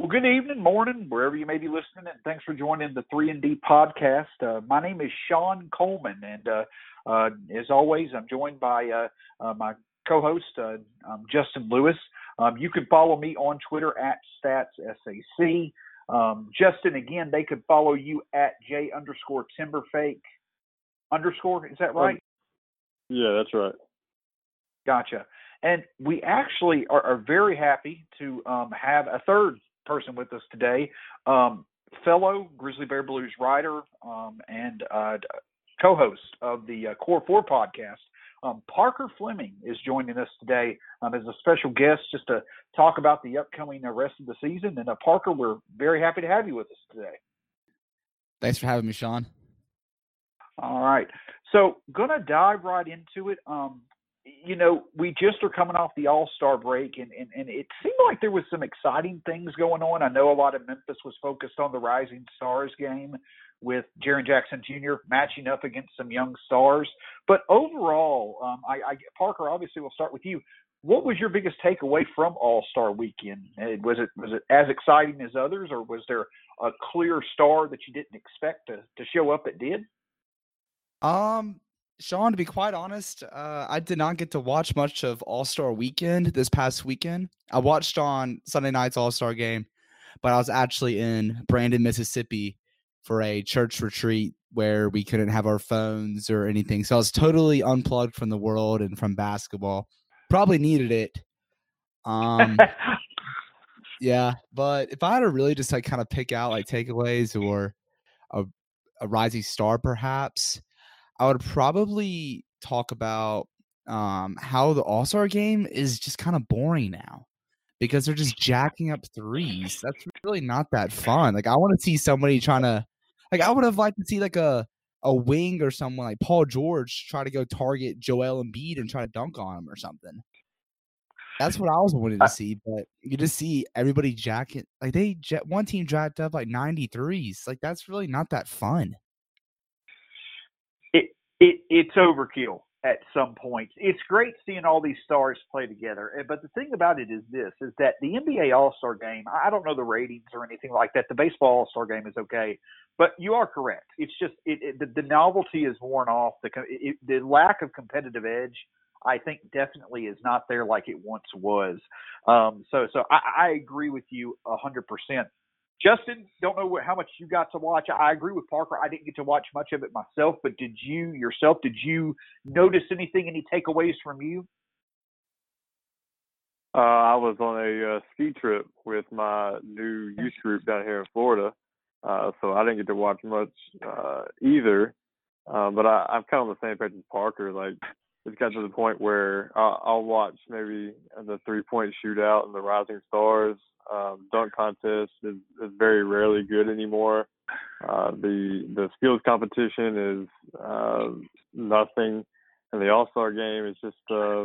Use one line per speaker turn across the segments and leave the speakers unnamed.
Well, good evening, morning, wherever you may be listening, and thanks for joining the Three and D podcast. Uh, my name is Sean Coleman, and uh, uh, as always, I'm joined by uh, uh, my co-host uh, um, Justin Lewis. Um, you can follow me on Twitter at StatsSAC. Um, Justin, again, they could follow you at J underscore Timberfake underscore. Is that right?
Yeah, that's right.
Gotcha. And we actually are, are very happy to um, have a third person with us today, um, fellow Grizzly Bear Blues writer um, and uh, co-host of the uh, Core Four podcast. Um, Parker Fleming is joining us today um, as a special guest just to talk about the upcoming uh, rest of the season. And uh, Parker, we're very happy to have you with us today.
Thanks for having me, Sean.
All right. So, gonna dive right into it. Um, you know, we just are coming off the All Star break, and, and, and it seemed like there was some exciting things going on. I know a lot of Memphis was focused on the Rising Stars game with Jaren Jackson Jr. matching up against some young stars. But overall, um, I, I, Parker, obviously, we'll start with you. What was your biggest takeaway from All Star Weekend? Uh, was it was it as exciting as others, or was there a clear star that you didn't expect to to show up that did?
Um, Sean, to be quite honest, uh, I did not get to watch much of All Star Weekend this past weekend. I watched on Sunday night's All Star game, but I was actually in Brandon, Mississippi for a church retreat where we couldn't have our phones or anything. So I was totally unplugged from the world and from basketball. Probably needed it. Um, yeah, but if I had to really just like kind of pick out like takeaways or a, a rising star, perhaps I would probably talk about um, how the All Star game is just kind of boring now because they're just jacking up threes. That's really not that fun. Like I want to see somebody trying to, like I would have liked to see like a a wing or someone like Paul George try to go target Joel Embiid and try to dunk on him or something. That's what I was wanting to see, but you just see everybody jacking like they one team jacked up like 93s. Like that's really not that fun
it, it's overkill at some point. It's great seeing all these stars play together. Eh, but the thing about it is this is that the NBA All-Star game, I don't know the ratings or anything like that. The baseball All-Star game is okay, but you are correct. It's just it, it, the, the novelty is worn off. The it, the lack of competitive edge I think definitely is not there like it once was. Um, so, so I, I agree with you a hundred percent. Justin, don't know how much you got to watch. I agree with Parker. I didn't get to watch much of it myself, but did you yourself? Did you notice anything? Any takeaways from you?
Uh, I was on a uh, ski trip with my new youth group down here in Florida, uh, so I didn't get to watch much uh, either. Uh, but I, I'm kind of on the same page as Parker. Like it's got to the point where I'll, I'll watch maybe the three point shootout and the Rising Stars um, dunk contest is, is very rarely good anymore. Uh, the the skills competition is uh, nothing, and the All Star game is just uh,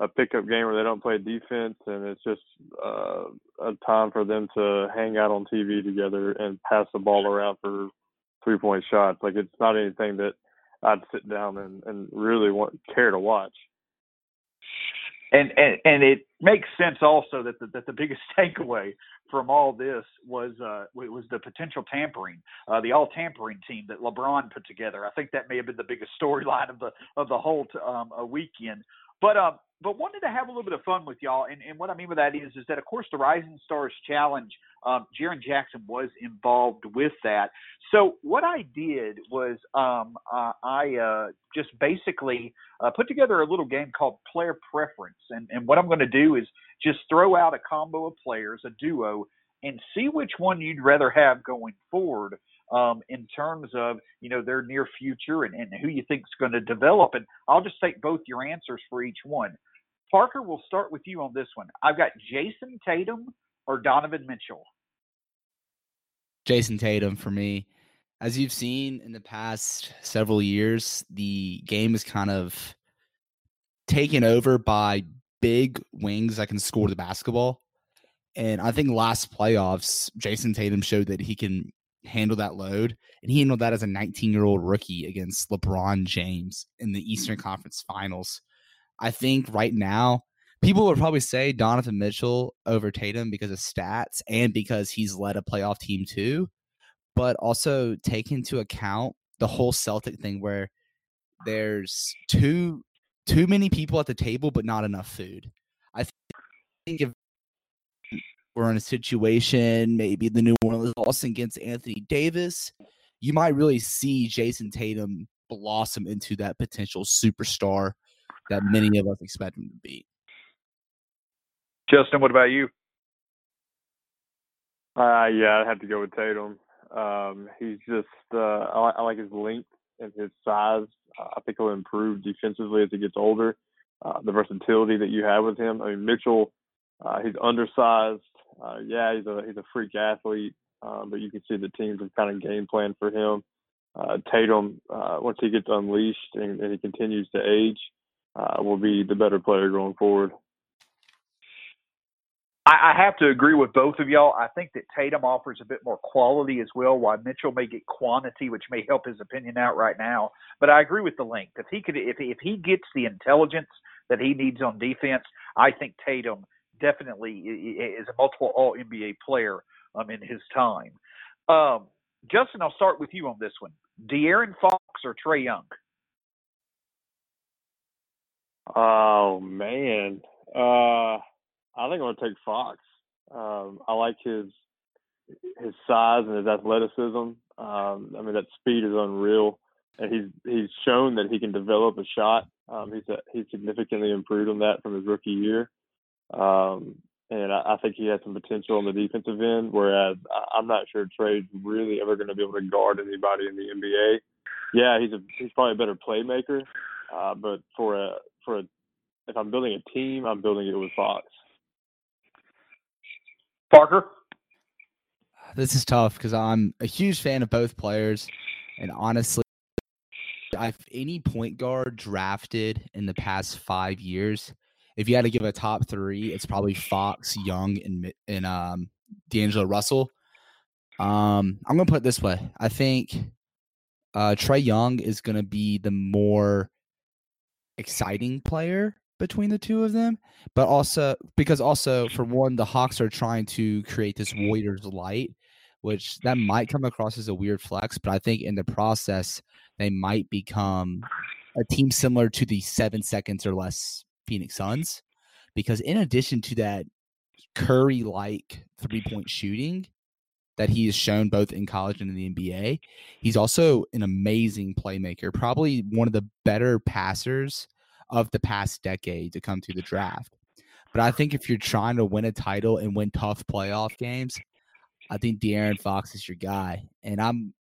a pickup game where they don't play defense, and it's just uh, a time for them to hang out on TV together and pass the ball around for three point shots. Like it's not anything that I'd sit down and, and really want care to watch
and and and it makes sense also that the, that the biggest takeaway from all this was uh was the potential tampering, uh, the all tampering team that LeBron put together. I think that may have been the biggest storyline of the of the whole t- um, weekend. But um, but wanted to have a little bit of fun with y'all. And, and what I mean by that is, is that of course the Rising Stars Challenge, um, Jaren Jackson was involved with that. So what I did was um, uh, I uh, just basically uh, put together a little game called Player Preference. And, and what I'm going to do is just throw out a combo of players, a duo, and see which one you'd rather have going forward um, in terms of you know their near future and, and who you think is going to develop. And I'll just take both your answers for each one. Parker, we'll start with you on this one. I've got Jayson Tatum or Donovan Mitchell.
Jayson Tatum for me. As you've seen in the past several years, the game is kind of taken over by big wings that can score the basketball. And I think last playoffs, Jayson Tatum showed that he can handle that load. And he handled that as a 19 year old rookie against LeBron James in the Eastern mm. Conference Finals. I think right now people would probably say Donovan Mitchell over Tatum because of stats and because he's led a playoff team too. But also take into account the whole Celtic thing where there's too too many people at the table but not enough food. I think if we're in a situation, maybe the New Orleans loss against Anthony Davis, you might really see Jayson Tatum blossom into that potential superstar that many of us expect him to be.
Justin, what about you?
Uh, yeah, I'd have to go with Tatum. Um, he's just, uh, I, I like his length and his size. Uh, I think he'll improve defensively as he gets older. Uh, the versatility that you have with him. I mean, Mitchell, uh, he's undersized. Uh, yeah, he's a he's a freak athlete, um, but you can see the teams have kind of game plan for him. Uh, Tatum, uh, once he gets unleashed and, and he continues to age, uh, will be the better player going forward.
I, have to agree with both of y'all. I think that Tatum offers a bit more quality as well, while Mitchell may get quantity, which may help his opinion out right now. But I agree with the length. If he could, if if he gets the intelligence that he needs on defense, I think Tatum definitely is a multiple All NBA player um, in his time. Um, Justin, I'll start with you on this one. De'Aaron Fox or Trae Young?
Oh man, uh, I think I'm gonna take Fox. Um, I like his his size and his athleticism. Um, I mean, that speed is unreal, and he's he's shown that he can develop a shot. Um, he's a, he's significantly improved on that from his rookie year, um, and I, I think he has some potential on the defensive end. Whereas I, I'm not sure Trae's really ever going to be able to guard anybody in the NBA. Yeah, he's a he's probably a better playmaker, uh, but for a for a if I'm building a team, I'm building it with Fox.
Parker?
This is tough because I'm a huge fan of both players. And honestly, if any point guard drafted in the past five years, if you had to give a top three, it's probably Fox, Young, and and um, D'Angelo Russell. Um, I'm gonna put it this way: I think uh, Trae Young is gonna be the more exciting player between the two of them, but also because also for one, the Hawks are trying to create this Warriors light, which that might come across as a weird flex, but I think in the process they might become a team similar to the seven seconds or less Phoenix Suns, because in addition to that Curry like three point shooting that he has shown both in college and in the NBA, he's also an amazing playmaker, probably one of the better passers of the past decade to come through the draft. But I think if you're trying to win a title and win tough playoff games, I think De'Aaron Fox is your guy. And I'm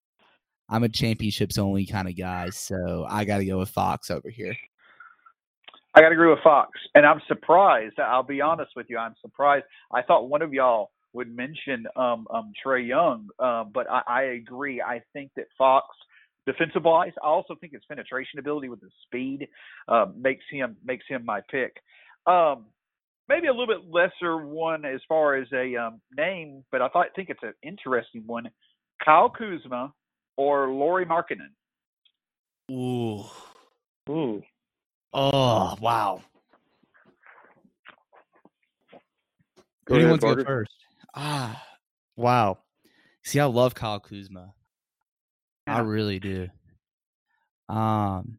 I'm a championships only kind of guy, so I got to go with Fox over here.
I got to agree with Fox, and I'm surprised. I'll be honest with you. I'm surprised. I thought one of y'all would mention um, um, Trae Young, uh, but I, I agree. I think that Fox defensive wise. I also think his penetration ability with his speed uh, makes him makes him my pick. Um, maybe a little bit lesser one as far as a um, name, but I thought think it's an interesting one. Kyle Kuzma or Lauri Markkanen.
Ooh.
Ooh.
Oh wow.
Go
Who do you
ahead,
want to go first? Ah, wow. See, I love Kyle Kuzma. I really do. Um,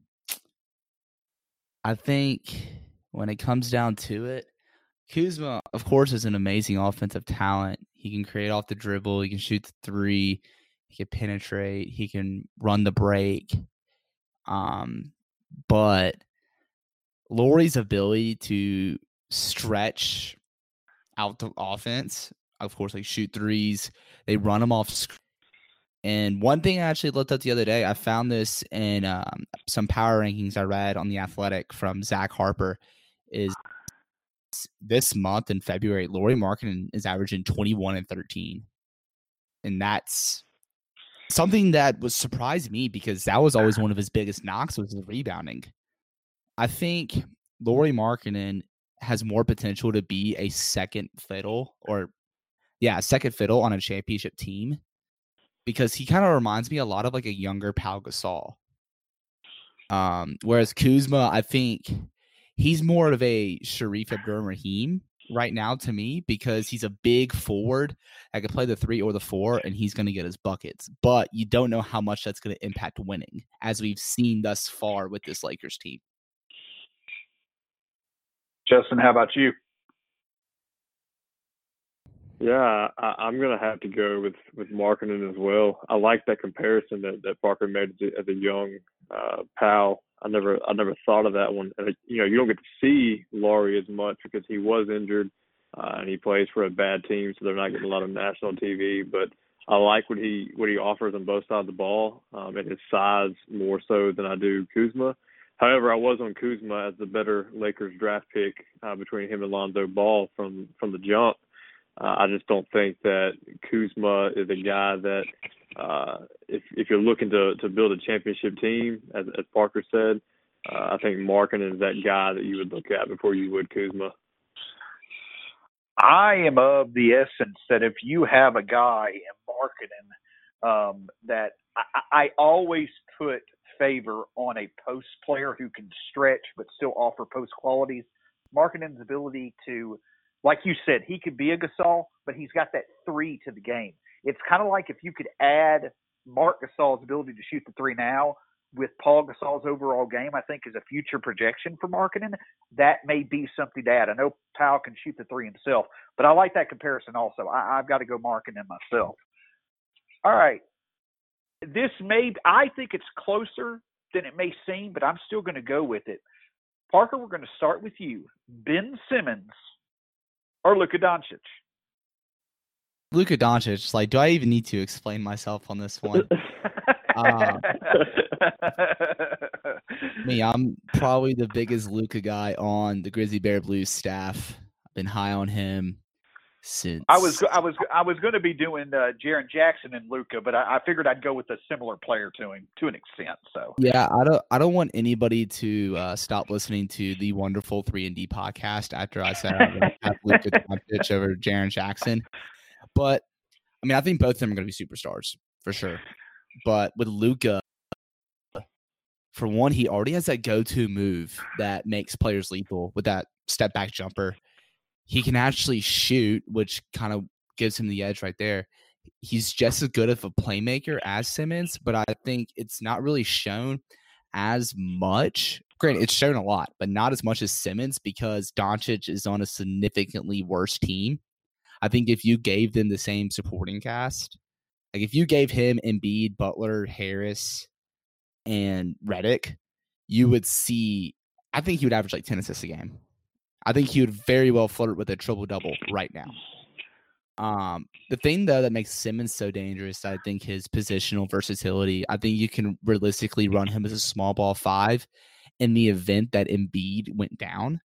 I think when it comes down to it, Kuzma, of course, is an amazing offensive talent. He can create off the dribble. He can shoot the three. He can penetrate. He can run the break. Um, but Lauri's ability to stretch out the offense, of course, like shoot threes. They run them off screen. And one thing I actually looked up the other day, I found this in um, some power rankings I read on the Athletic from Zach Harper. Is this month in February, Lauri Markkanen is averaging 21 and 13. And that's something that was surprised me because that was always one of his biggest knocks was the rebounding. I think Lauri Markkanen has more potential to be a second fiddle or yeah, a second fiddle on a championship team because he kind of reminds me a lot of like a younger Pau Gasol. Um, whereas Kuzma, I think he's more of a Shareef Abdur-Rahim right now to me because he's a big forward that could play the three or the four, and he's going to get his buckets. But you don't know how much that's going to impact winning, as we've seen thus far with this Lakers team.
Justin, how about you?
Yeah, I, am gonna have to go with with Markkanen as well. I like that comparison that, that Parker made as a, young uh, pal. I never I never thought of that one. And, you know, you don't get to see Lauri as much because he was injured uh, and he plays for a bad team, so they're not getting a lot of national TV. But I like what he what he offers on both sides of the ball um, and his size more so than I do Kuzma. However, I was on Kuzma as the better Lakers draft pick uh, between him and Lonzo Ball from from the jump. Uh, I just don't think that Kuzma is a guy that, uh, if if you're looking to to build a championship team, as, as Parker said, uh, I think Markkanen is that guy that you would look at before you would Kuzma.
I am of the essence that if you have a guy in Markkanen, um, that I, I always put favor on a post player who can stretch but still offer post qualities. Markkanen's ability to like you said, he could be a Gasol, but he's got that three to the game. It's kind of like if you could add Marc Gasol's ability to shoot the three now with Paul Gasol's overall game, I think is a future projection for Markkanen. That may be something to add. I know Powell can shoot the three himself, but I like that comparison also. I, have got to go Markkanen myself. All right. This may, I think it's closer than it may seem, but I'm still going to go with it. Parker, we're going to start with you. Ben Simmons or Luka Doncic?
Luka Doncic. Like, do I even need to explain myself on this one? uh, me, I'm probably the biggest Luka guy on the Grizzly Bear Blues staff. I've been high on him since
I was I was I was going to be doing uh, Jaren Jackson and Luka, but I, I, figured I'd go with a similar player to him to an extent. So
yeah, I don't I don't want anybody to uh, stop listening to the wonderful three and D podcast after I said I'm going to have pitch over Jaren Jackson. But I mean, I think both of them are going to be superstars for sure. But with Luka, for one, he already has that go-to move that makes players lethal with that step back jumper he can actually shoot, which kind of gives him the edge right there. He's just as good of a playmaker as Simmons, but I think it's not really shown as much. Granted, it's shown a lot, but not as much as Simmons because Doncic is on a significantly worse team. I think if you gave them the same supporting cast, like if you gave him Embiid, Butler, Harris, and Redick, you would see. I think he would average like ten assists a game. I think he would very well flirt with a triple double right now. Um, the thing though that makes Simmons so dangerous, I think his positional versatility. I think you can realistically run him as a small ball five in the event that Embiid went down,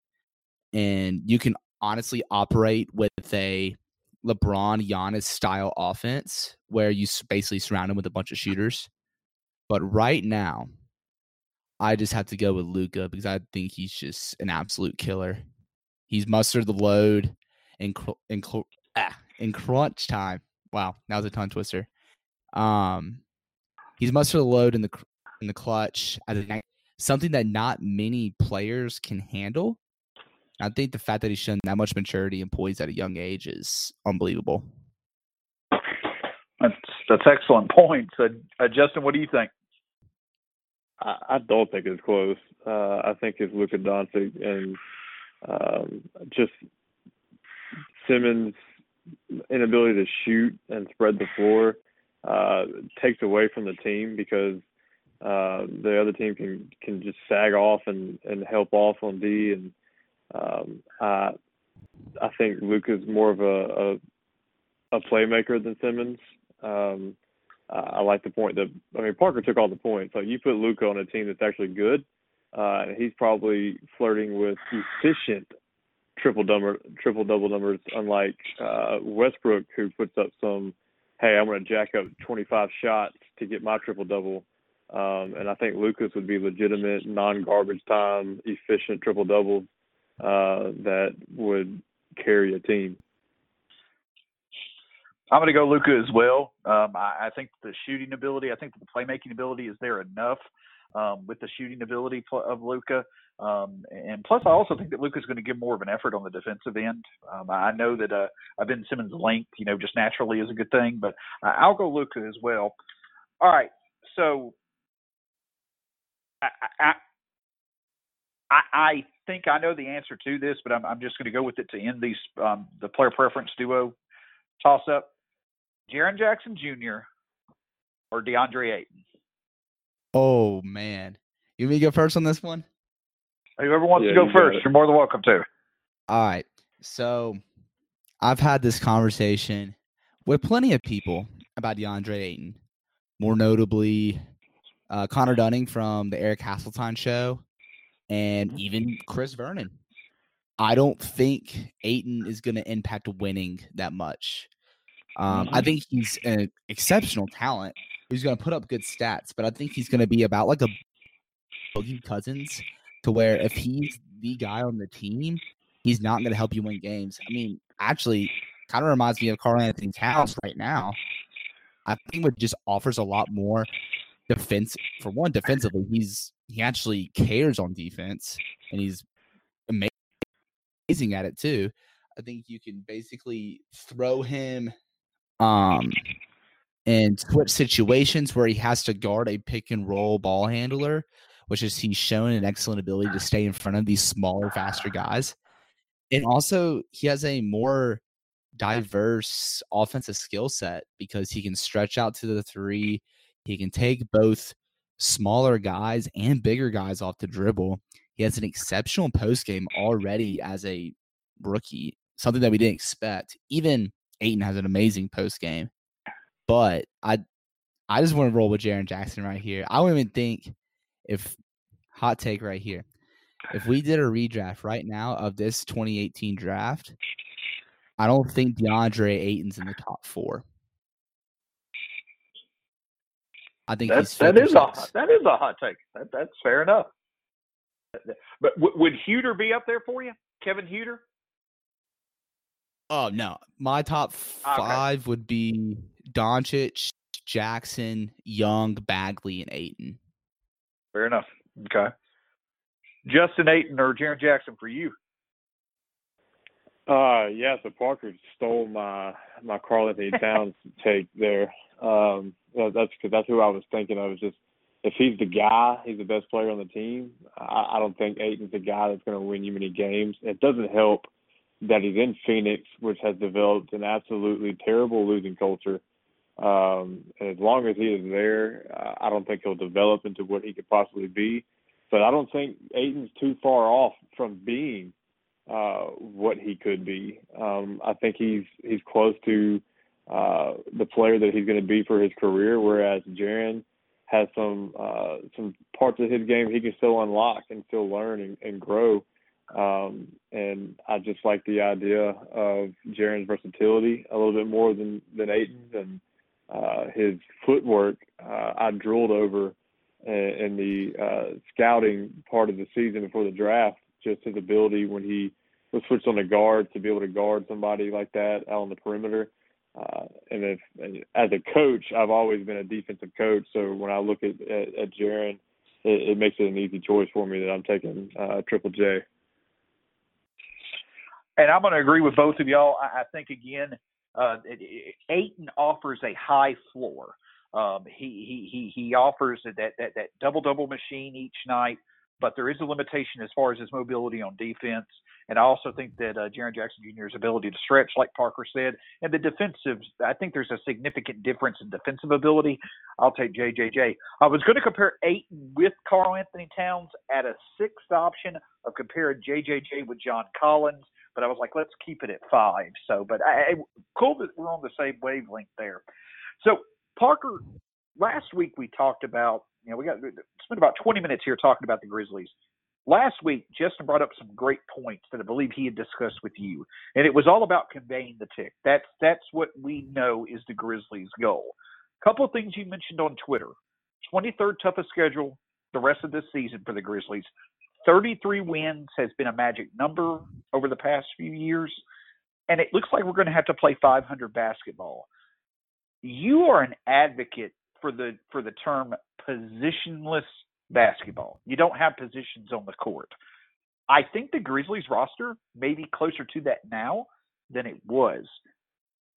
and you can honestly operate with a LeBron Giannis style offense where you basically surround him with a bunch of shooters. But right now, I just have to go with Luka because I think he's just an absolute killer. He's mustered the load in in ah, in crunch time. Wow, that was a tongue twister. Um, he's mustered the load in the in the clutch as a, something that not many players can handle. I think the fact that he's shown that much maturity and poise at a young age is unbelievable.
That's that's excellent points. Uh, uh, Justin, what do you think?
I, I don't think it's close. Uh, I think it's Luka Doncic, and um, just Simmons' inability to shoot and spread the floor uh, takes away from the team because uh, the other team can can just sag off and and help off on D and um, I I think Luka's more of a, a a playmaker than Simmons. Um, I like the point that I mean Parker took all the points. Like you put Luka on a team that's actually good, uh, he's probably flirting with efficient triple double triple double numbers, unlike uh, Westbrook, who puts up some, hey, I'm going to jack up 25 shots to get my triple double. Um, and I think Luka's would be legitimate, non-garbage time, efficient triple doubles uh, that would carry a team.
I'm going to go Luka as well. Um, I, I, think the shooting ability, I think the playmaking ability is there enough um, with the shooting ability of Luka. Um, and plus, I also think that Luka's going to give more of an effort on the defensive end. Um, I know that uh, Ben Simmons' length, you know, just naturally is a good thing, but I'll go Luka as well. All right, so I, I, I, I think I know the answer to this, but I'm, I'm just going to go with it to end these um, the player preference duo toss up. Jaren Jackson Jr. or DeAndre Ayton.
Oh man, you want me to go first on this one?
Whoever wants yeah, to go first, you're more than welcome to.
All right. So I've had this conversation with plenty of people about DeAndre Ayton, more notably uh, Connor Dunning from the Eric Hasseltine show, and even Chris Vernon. I don't think Ayton is going to impact winning that much. Um, I mm-hmm. think he's an exceptional talent who's going to put up good stats, but I think he's going to be about like a Boogie Cousins to where if he's the guy on the team, he's not going to help you win games. I mean, actually, kind of reminds me of Karl-Anthony Towns right now. I think it just offers a lot more defense. For one, defensively, he's he actually cares on defense, and he's amazing at it too. I think you can basically throw him um in switch situations where he has to guard a pick and roll ball handler which is he's shown an excellent ability to stay in front of these smaller, faster guys. And also, he has a more diverse offensive skill set because he can stretch out to the three. He can take both smaller guys and bigger guys off the dribble. He has an exceptional post game already as a rookie, something that we didn't expect. Even Ayton has an amazing post game. But I I just want to roll with Jaren Jackson right here. I don't even think if hot take right here, if we did a redraft right now of this 2018 draft, I don't think DeAndre Ayton's in the top four. I think
that's, that is a that is a hot take. That, that's fair enough. But w- would Huerter be up there for you, Kevin Huerter?
Oh no, my top five okay. would be Doncic, Jackson, Young, Bagley, and Ayton.
Fair enough. Okay. Justin Ayton or Jaren Jackson for you?
Uh, yeah. So Parker stole my my Karl-Anthony Towns take there. Um, that's because that's who I was thinking of. Just if he's the guy, he's the best player on the team. I, I don't think Ayton's the guy that's going to win you many games. It doesn't help that he's in Phoenix, which has developed an absolutely terrible losing culture. Um, as long as he is there, I don't think he'll develop into what he could possibly be. But I don't think Ayton's too far off from being uh, what he could be. Um, I think he's he's close to uh, the player that he's going to be for his career. Whereas Jaren has some uh, some parts of his game he can still unlock and still learn and, and grow. Um, and I just like the idea of Jaren's versatility a little bit more than than Ayton's and uh, his footwork uh, I drooled over in the uh, scouting part of the season before the draft. Just his ability when he was switched on the guard to be able to guard somebody like that out on the perimeter. Uh, and if and as a coach, I've always been a defensive coach, so when I look at at, at Jaren, it, it makes it an easy choice for me that I'm taking uh, Triple J.
And I'm going to agree with both of y'all. I, I think again, uh, Ayton offers a high floor. Um, he, he he he offers that that that double double machine each night, but there is a limitation as far as his mobility on defense. And I also think that uh, Jaren Jackson Jr.'s ability to stretch, like Parker said, and the defensive. I think there's a significant difference in defensive ability. I'll take JJJ. I was going to compare Ayton with Karl-Anthony Towns at a sixth option of comparing JJJ with John Collins but I was like, let's keep it at five. So, but I, cool that we're on the same wavelength there. So, Parker, last week we talked about, you know, we got spent about 20 minutes here talking about the Grizzlies. Last week, Justin brought up some great points that I believe he had discussed with you, and it was all about conveying the tick. That's that's what we know is the Grizzlies' goal. A couple of things you mentioned on Twitter: 23rd toughest schedule the rest of this season for the Grizzlies. 33 wins has been a magic number over the past few years, and it looks like we're going to have to play 500 basketball. You are an advocate for the for the term positionless basketball. You don't have positions on the court. I think the Grizzlies roster may be closer to that now than it was.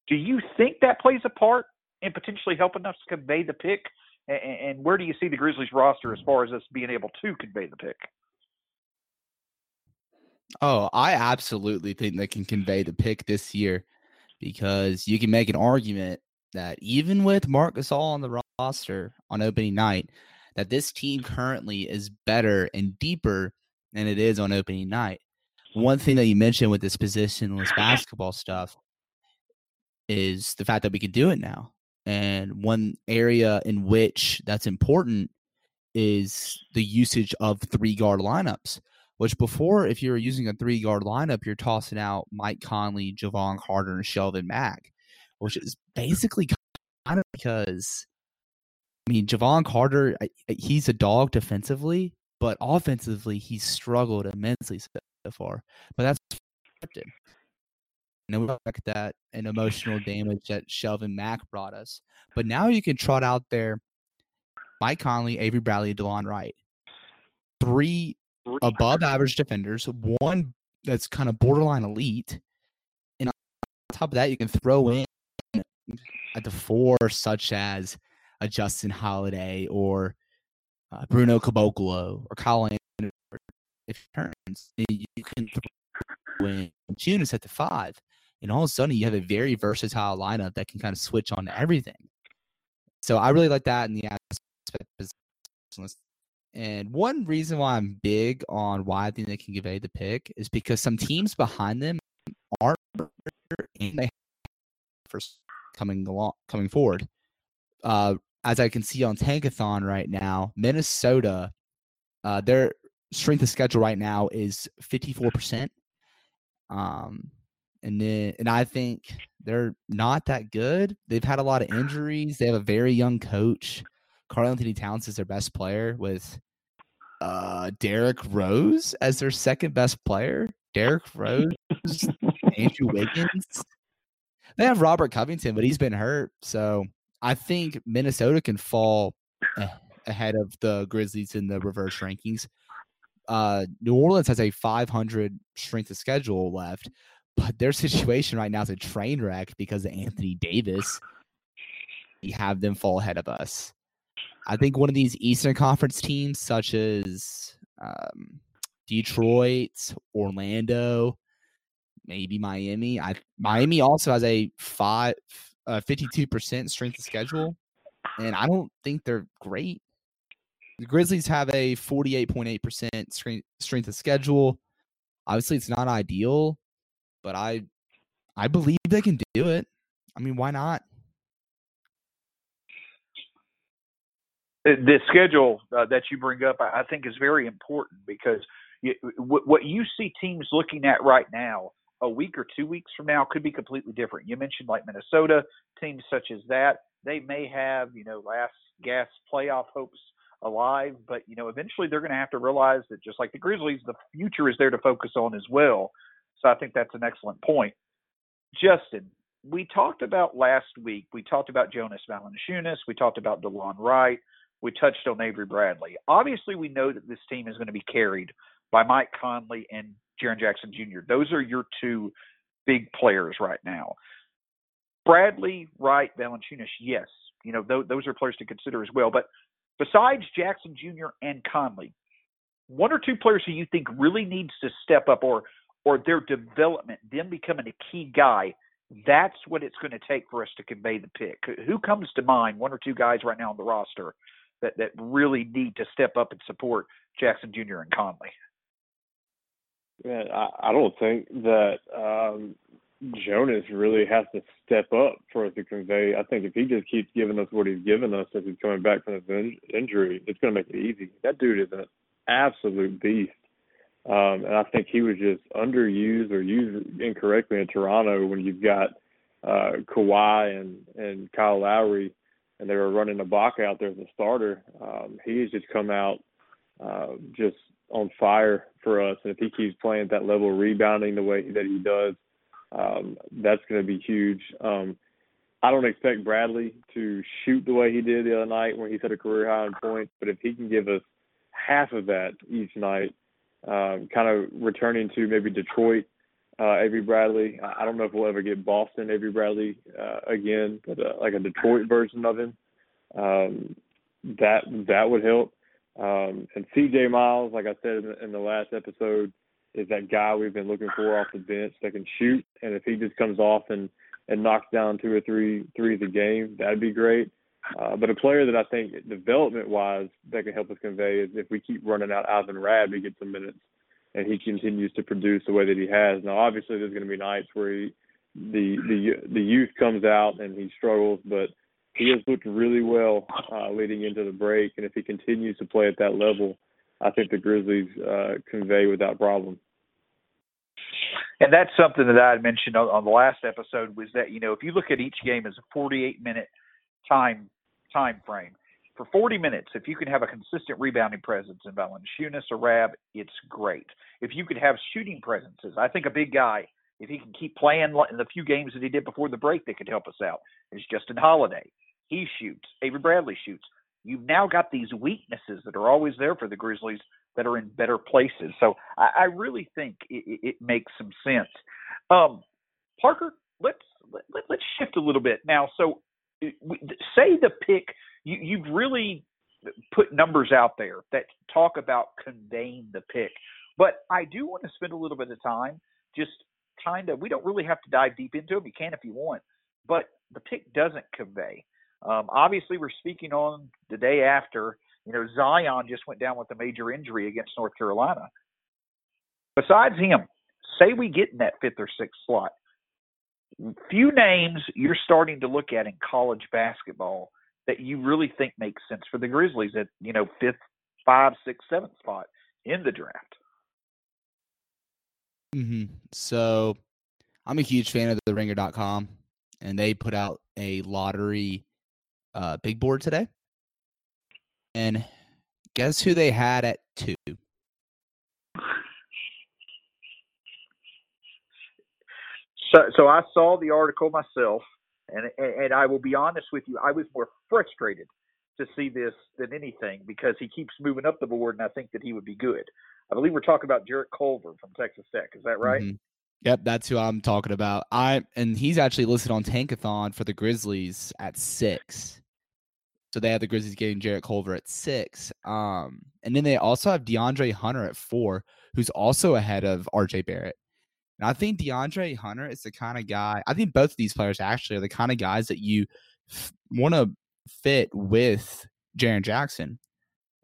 Do you think that plays a part in potentially helping us convey the pick? And where do you see the Grizzlies roster as far as us being able to convey the pick?
Oh, I absolutely think they can convey the pick this year because you can make an argument that even with Marc Gasol on the roster on opening night, that this team currently is better and deeper than it is on opening night. One thing that you mentioned with this positionless basketball stuff is the fact that we can do it now. And one area in which that's important is the usage of three guard lineups. Which before, if you were using a three guard lineup, you're tossing out Mike Conley, Jevon Carter, and Shelvin Mack, which is basically kind of because I mean, Jevon Carter, he's a dog defensively, but offensively, he's struggled immensely so far. But that's him. And we at that and emotional damage that Shelvin Mack brought us. But now you can trot out there Mike Conley, Avery Bradley, DeLon Wright. Three above average defenders, one that's kind of borderline elite. And on top of that, you can throw in at the four, such as a Justin Holiday or uh, Bruno Caboclo or Kyle Anderson. If turns, you can throw in Jonas at the five. And all of a sudden, you have a very versatile lineup that can kind of switch on everything. So I really like that in the aspect and one reason why I'm big on why I think they can convey the pick is because some teams behind them aren't and they first coming along coming forward. Uh, as I can see on Tankathon right now, Minnesota, uh, their strength of schedule right now is 54%. Um, and then, and I think they're not that good. They've had a lot of injuries. They have a very young coach. Karl-Anthony Towns is their best player with uh Derrick Rose as their second best player. Derrick Rose, Andrew Wiggins. They have Robert Covington, but he's been hurt. So I think Minnesota can fall ahead of the Grizzlies in the reverse rankings. Uh, New Orleans has a 500 strength of schedule left, but their situation right now is a train wreck because of Anthony Davis. We have them fall ahead of us. I think one of these Eastern Conference teams, such as um, Detroit, Orlando, maybe Miami. I Miami also has a five, uh, 52% strength of schedule, and I don't think they're great. The Grizzlies have a 48.8% strength strength of schedule. Obviously, it's not ideal, but I I believe they can do it. I mean, why not?
The schedule uh, that you bring up, I, think, is very important because you, w- what you see teams looking at right now, a week or two weeks from now, could be completely different. You mentioned like Minnesota, teams such as that, they may have you know last gas playoff hopes alive, but you know eventually they're going to have to realize that just like the Grizzlies, the future is there to focus on as well. So I think that's an excellent point. Justin, we talked about last week. We talked about Jonas Valanciunas. We talked about DeLon Wright. We touched on Avery Bradley. Obviously, we know that this team is going to be carried by Mike Conley and Jaren Jackson Jr. Those are your two big players right now. Bradley, Wright, Valanciunas, yes, you know th- those are players to consider as well. But besides Jackson Jr. and Conley, one or two players who you think really needs to step up, or or their development, them becoming a key guy. That's what it's going to take for us to convey the pick. Who comes to mind? One or two guys right now on the roster that that really need to step up and support Jackson Jr. and Conley?
Yeah, I, I don't think that um, Jonas really has to step up for us to convey. I think if he just keeps giving us what he's given us as he's coming back from his in- injury, it's going to make it easy. That dude is an absolute beast. Um, and I think he was just underused or used incorrectly in Toronto when you've got uh, Kawhi and, and Kyle Lowry and they were running a Ibaka out there as a starter. Um, he has just come out uh, just on fire for us. And if he keeps playing at that level, rebounding the way that he does, um, that's going to be huge. Um, I don't expect Bradley to shoot the way he did the other night when he set a career high in points, but if he can give us half of that each night. Um, kind of returning to maybe Detroit, uh, Avery Bradley. I don't know if we'll ever get Boston Avery Bradley uh, again, but uh, like a Detroit version of him. Um, that that would help. Um, and CJ Miles, like I said in the, in the last episode, is that guy we've been looking for off the bench that can shoot. And if he just comes off and and knocks down two or three threes a game, that'd be great. Uh, but a player that I think development wise that can help us convey is if we keep running out Ivan Rabb to get some minutes and he continues to produce the way that he has. Now obviously there's gonna be nights where he the the the youth comes out and he struggles, but he has looked really well uh, leading into the break, and if he continues to play at that level, I think the Grizzlies uh, convey without problem.
And that's something that I had mentioned on, on the last episode was that you know if you look at each game as a 48 minute time time frame, for 40 minutes, if you can have a consistent rebounding presence in Valanciunas or Rabb, it's great. If you could have shooting presences, I think a big guy, if he can keep playing in the few games that he did before the break, that could help us out. Is Justin Holiday. He shoots. Avery Bradley shoots. You've now got these weaknesses that are always there for the Grizzlies that are in better places. So I, I really think it, it, makes some sense. Um, Parker, let's let, let's shift a little bit now. So say the pick you, you've really put numbers out there that talk about conveying the pick, but I do want to spend a little bit of time just kind of. We don't really have to dive deep into them. You can if you want, but the pick doesn't convey. Um, obviously, we're speaking on the day after. You know, Zion just went down with a major injury against North Carolina. Besides him, say we get in that fifth or sixth slot. Few names you're starting to look at in college basketball that you really think makes sense for the Grizzlies at you know fifth, five, six, seventh spot in the draft.
Mm-hmm. So, I'm a huge fan of the Ringer.com, and they put out a lottery uh, big board today. And guess who they had at two?
So, so I saw the article myself, and and I will be honest with you, I was more frustrated to see this than anything because he keeps moving up the board, and I think that he would be good. I believe we're talking about Jarrett Culver from Texas Tech. Is that right? Mm-hmm.
Yep, that's who I'm talking about. I and he's actually listed on Tankathon for the Grizzlies at six. So they have the Grizzlies getting Jarrett Culver at six. Um, and then they also have DeAndre Hunter at four, who's also ahead of RJ Barrett. And I think DeAndre Hunter is the kind of guy, I think both of these players actually are the kind of guys that you f- want to fit with Jaren Jackson.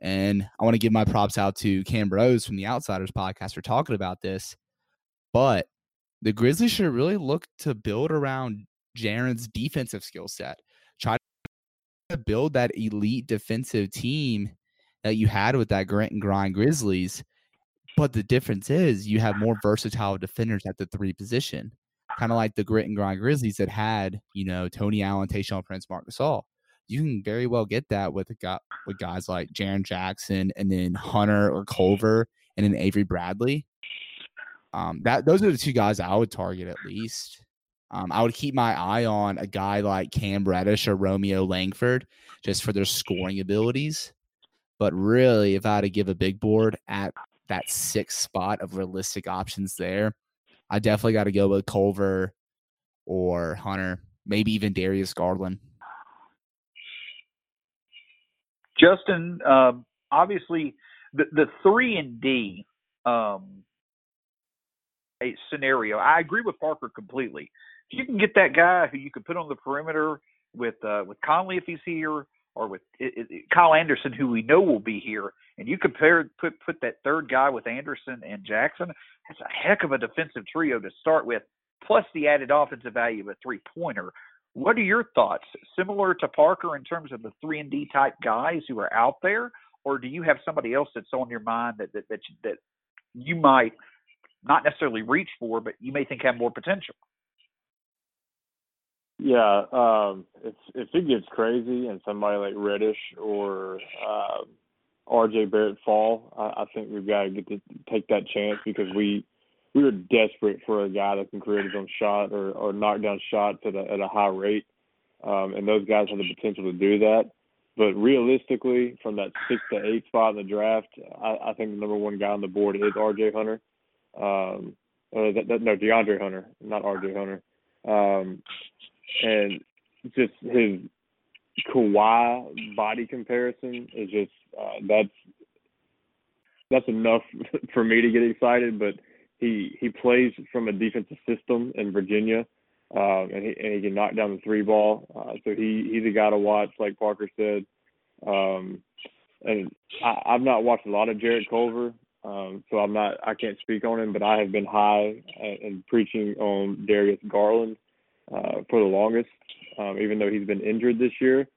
And I want to give my props out to Cam Rose from the Outsiders podcast for talking about this. But the Grizzlies should really look to build around Jaren's defensive skill set. Try to build that elite defensive team that you had with that Grit and Grind Grizzlies. But the difference is you have more versatile defenders at the three position, kind of like the Grit and Grind Grizzlies that had, you know, Tony Allen, Tayshaun Prince, Marc Gasol. You can very well get that with a guy, with guys like Jaren Jackson and then Hunter or Culver and then Avery Bradley. Um, that those are the two guys I would target at least. Um, I would keep my eye on a guy like Cam Reddish or Romeo Langford just for their scoring abilities. But really, if I had to give a big board at that sixth spot of realistic options there, I definitely got to go with Culver or Hunter, maybe even Darius Garland.
Justin, um, obviously, the the three and D um, a scenario. I agree with Parker completely you can get that guy who you can put on the perimeter with uh, with Conley if he's here, or with it, it, Kyle Anderson, who we know will be here, and you compare put put that third guy with Anderson and Jackson. That's a heck of a defensive trio to start with, plus the added offensive value of a three pointer. What are your thoughts? Similar to Parker in terms of the three and D type guys who are out there, or do you have somebody else that's on your mind that that that, that you might not necessarily reach for, but you may think have more potential?
Yeah, um, if it gets crazy and somebody like Reddish or uh, um, R.J. Barrett fall, I, I think we've got to get to take that chance because we we are desperate for a guy that can create his own shot or or knock down shots at a at a high rate, um, and those guys have the potential to do that. but realistically, from that six to eight spot in the draft, I, I think the number one guy on the board is R.J. Hunter. Um, uh, that, that, no, DeAndre Hunter, not R.J. Hunter. Um, and just his Kawhi body comparison is just uh, that's that's enough for me to get excited. But he he plays from a defensive system in Virginia, uh, and he and he can knock down the three ball. Uh, so he he's a guy to watch, like Parker said. Um, and I, I've not watched a lot of Jarrett Culver, um, so I'm not I can't speak on him, but I have been high and preaching on Darius Garland uh, for the longest, um, even though he's been injured this year.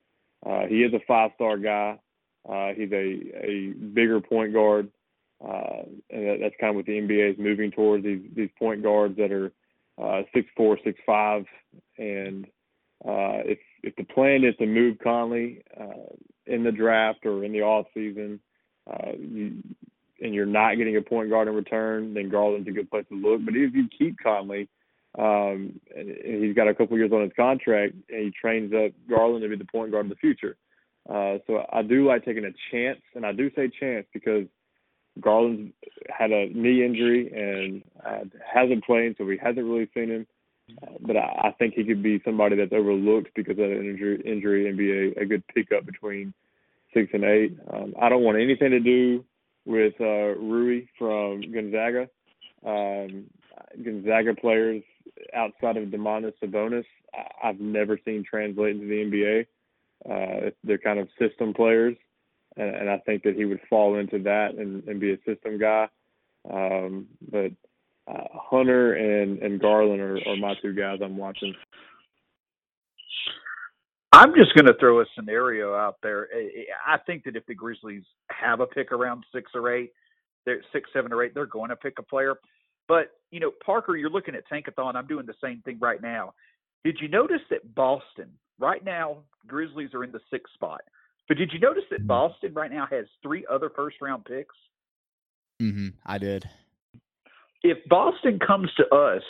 Uh, he is a five star guy. Uh, he's a, a bigger point guard. Uh, and that, that's kind of what the NBA is moving towards these these point guards that are uh, six four, six five, and uh, if if the plan is to move Conley uh, in the draft or in the off season, uh, you, and you're not getting a point guard in return, then Garland's a good place to look. But if you keep Conley, um, and he's got a couple years on his contract, and he trains up Garland to be the point guard of the future. Uh, so I do like taking a chance, and I do say chance because Garland's had a knee injury and uh, hasn't played, so we hasn't really seen him. But I, I think he could be somebody that's overlooked because of an injury, injury and be a, a good pickup between six and eight. Um, I don't want anything to do with uh, Rui from Gonzaga. Um, Gonzaga players outside of Domantas Sabonis, I've never seen translate into the NBA. Uh, they're kind of system players, and, and I think that he would fall into that and, and be a system guy. Um, but uh, Hunter and, and Garland are, are my two guys I'm watching.
I'm just going to throw a scenario out there. I think that if the Grizzlies have a pick around six or eight, they're six, seven, or eight, they're going to pick a player. But you know, Parker, you're looking at Tankathon. I'm doing the same thing right now. Did you notice that Boston right now Grizzlies are in the sixth spot? But did you notice that mm-hmm. Boston right now has three other first round picks?
Mm-hmm. I did.
If Boston comes to us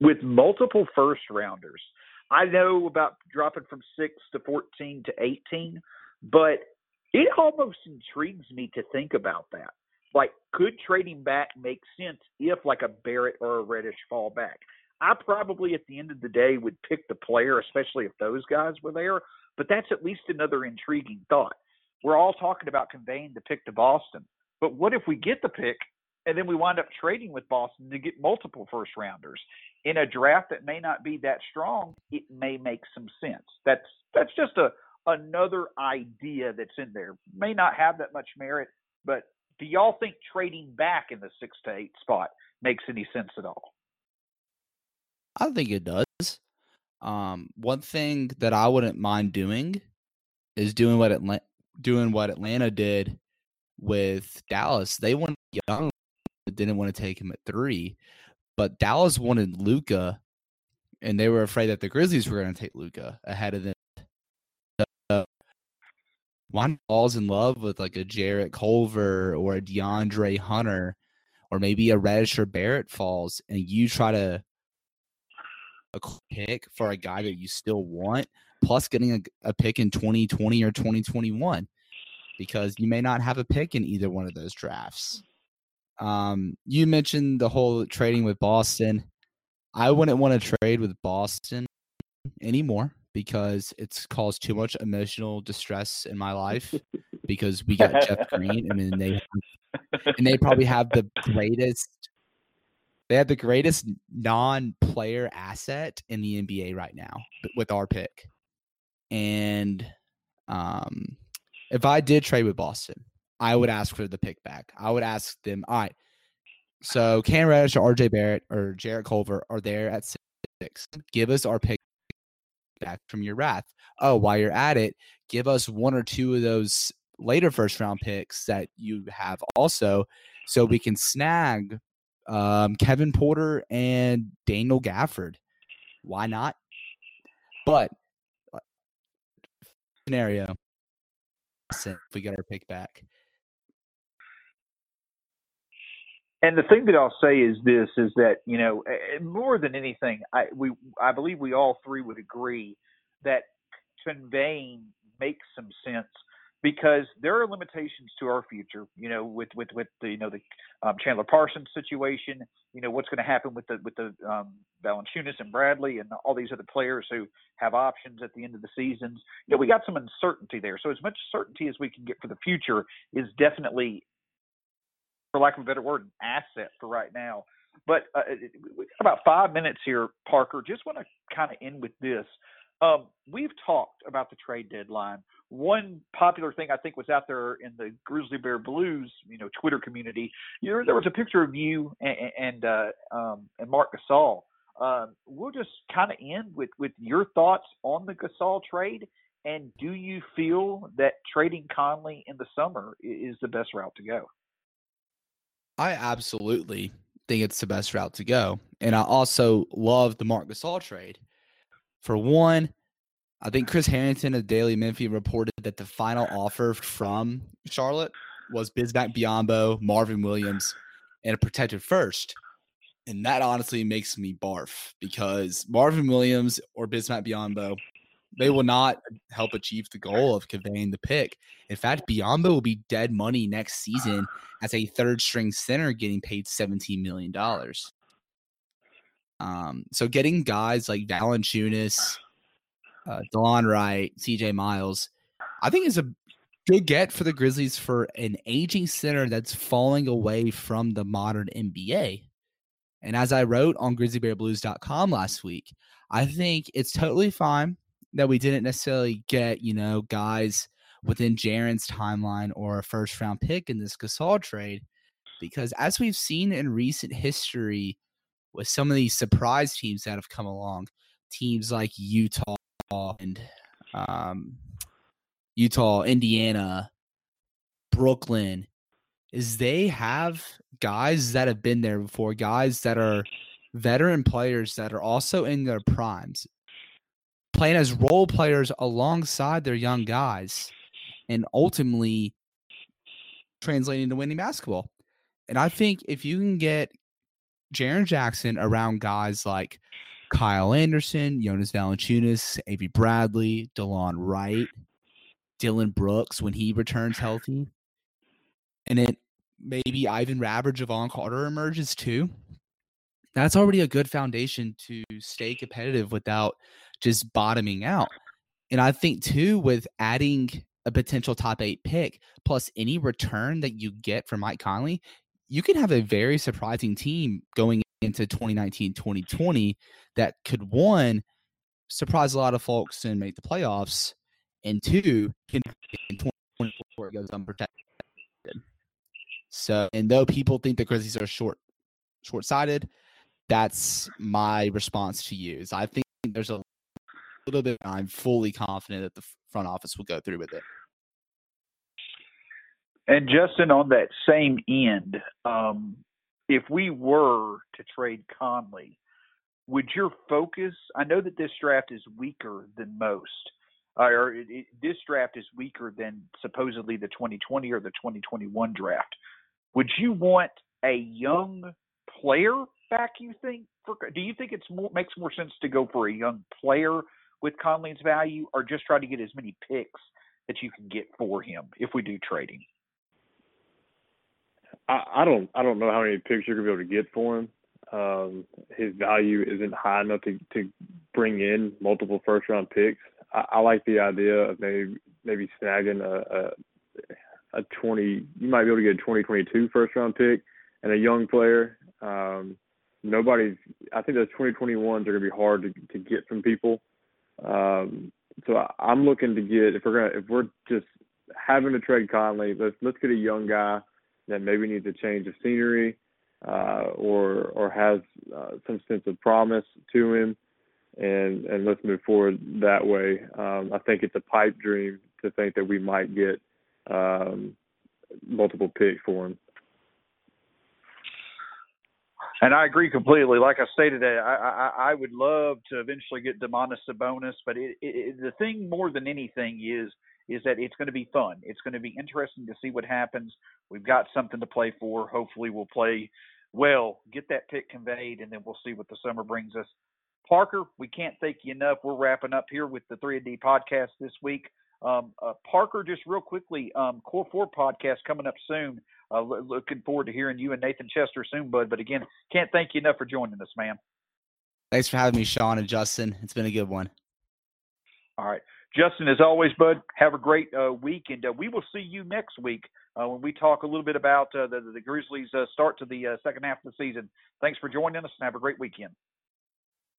with multiple first rounders, I know about dropping from six to fourteen to eighteen, but it almost intrigues me to think about that. Like, could trading back make sense if like a Barrett or a Reddish fall back? I probably at the end of the day would pick the player, especially if those guys were there. But that's at least another intriguing thought. We're all talking about conveying the pick to Boston. But what if we get the pick and then we wind up trading with Boston to get multiple first rounders? In a draft that may not be that strong, it may make some sense. That's that's just a another idea that's in there. May not have that much merit, but do y'all think trading back in the six to eight spot makes any sense at all?
I think it does. Um, one thing that I wouldn't mind doing is doing what Atlanta, doing what Atlanta did with Dallas. They wanted Young, didn't want to take him at three, but Dallas wanted Luka, and they were afraid that the Grizzlies were going to take Luka ahead of them. One falls in love with like a Jarrett Culver or a DeAndre Hunter, or maybe a Reddish or Barrett falls, and you try to a pick for a guy that you still want, plus getting a, a pick in 2020 or 2021, because you may not have a pick in either one of those drafts. Um, you mentioned the whole trading with Boston. I wouldn't want to trade with Boston anymore because it's caused too much emotional distress in my life because we got Jeff Green and then they and they probably have the greatest they have the greatest non-player asset in the NBA right now with our pick. And um, if I did trade with Boston, I would ask for the pick back. I would ask them, all right, so Cam Reddish or RJ Barrett or Jarrett Culver are there at six. Give us our pick back from your wrath. Oh, while you're at it, give us one or two of those later first round picks that you have also so we can snag um, Kevin Porter and Daniel Gafford. Why not? But uh, scenario, if we get our pick back.
And the thing that I'll say is this: is that you know more than anything, I we I believe we all three would agree that conveying makes some sense because there are limitations to our future. You know, with with with the you know the um, Chandler Parsons situation. You know what's going to happen with the with the um, Valanciunas and Bradley and all these other players who have options at the end of the seasons. You know, we got some uncertainty there. So as much certainty as we can get for the future is definitely, for lack of a better word, an asset for right now. But uh, about five minutes here, Parker. Just want to kind of end with this. Um, we've talked about the trade deadline. One popular thing I think was out there in the Grizzly Bear Blues, you know, Twitter community. Know, there was a picture of you and and, uh, um, and Marc Gasol. Um, we'll just kind of end with with your thoughts on the Gasol trade, and do you feel that trading Conley in the summer is the best route to go?
I absolutely think it's the best route to go, and I also love the Marc Gasol trade. For one, I think Chris Herrington of Daily Memphian reported that the final offer from Charlotte was Bismack Biyombo, Marvin Williams, and a protected first. And that honestly makes me barf because Marvin Williams or Bismack Biyombo, they will not help achieve the goal of conveying the pick. In fact, Biyombo will be dead money next season as a third string center getting paid $17 million. Um, so getting guys like Valanciunas, uh, Delon Wright, CJ Miles, I think is a good get for the Grizzlies for an aging center that's falling away from the modern NBA. And as I wrote on grizzlybearblues.com last week, I think it's totally fine that we didn't necessarily get, you know, guys within Jaren's timeline or a first round pick in this Gasol trade. Because as we've seen in recent history, with some of these surprise teams that have come along, teams like Utah and um, Utah, Indiana, Brooklyn, is they have guys that have been there before, guys that are veteran players that are also in their primes, playing as role players alongside their young guys, and ultimately translating to winning basketball. And I think if you can get Jaren Jackson around guys like Kyle Anderson, Jonas Valanciunas, Avery Bradley, Delon Wright, Dillon Brooks when he returns healthy, and then maybe Ivan Rabb, or Jevon Carter emerges too. That's already a good foundation to stay competitive without just bottoming out. And I think too, with adding a potential top eight pick plus any return that you get from Mike Conley, you can have a very surprising team going into 2019 2020 that could one surprise a lot of folks and make the playoffs and two can in 2024 goes unprotected so and though people think the grizzlies are short short-sighted that's my response to you is i think there's a little bit i'm fully confident that the front office will go through with it
and Justin, on that same end, um, if we were to trade Conley, would your focus? I know that this draft is weaker than most, uh, or it, it, this draft is weaker than supposedly the 2020 or the 2021 draft. Would you want a young player back? You think? For, do you think it's more makes more sense to go for a young player with Conley's value, or just try to get as many picks that you can get for him if we do trading?
I, I don't I don't know how many picks you're gonna be able to get for him. Um, his value isn't high enough to to bring in multiple first round picks. I, I like the idea of maybe maybe snagging a, a a 20. You might be able to get a 2022 first round pick and a young player. Um, nobody's. I think those 2021s are gonna be hard to to get from people. Um, so I, I'm looking to get if we're gonna if we're just having to trade Conley, let's let's get a young guy that maybe needs a change of scenery uh, or or has uh, some sense of promise to him, and and let's move forward that way. Um, I think it's a pipe dream to think that we might get um, multiple picks for him.
And I agree completely. Like I stated, I, I, I would love to eventually get Domantas Sabonis, but it, it, the thing more than anything is is that it's going to be fun. It's going to be interesting to see what happens. We've got something to play for. Hopefully, we'll play well, get that pick conveyed, and then we'll see what the summer brings us. Parker, we can't thank you enough. We're wrapping up here with the 3 and D podcast this week. Um, uh, Parker, just real quickly, um, Core Four podcast coming up soon. Uh, looking forward to hearing you and Nathan Chester soon, bud. But again, can't thank you enough for joining us, man.
Thanks for having me, Sean and Justin. It's been a good one.
All right. Justin, as always, bud, have a great uh, week, and uh, we will see you next week uh, when we talk a little bit about uh, the, the Grizzlies' uh, start to the uh, second half of the season. Thanks for joining us, and have a great weekend.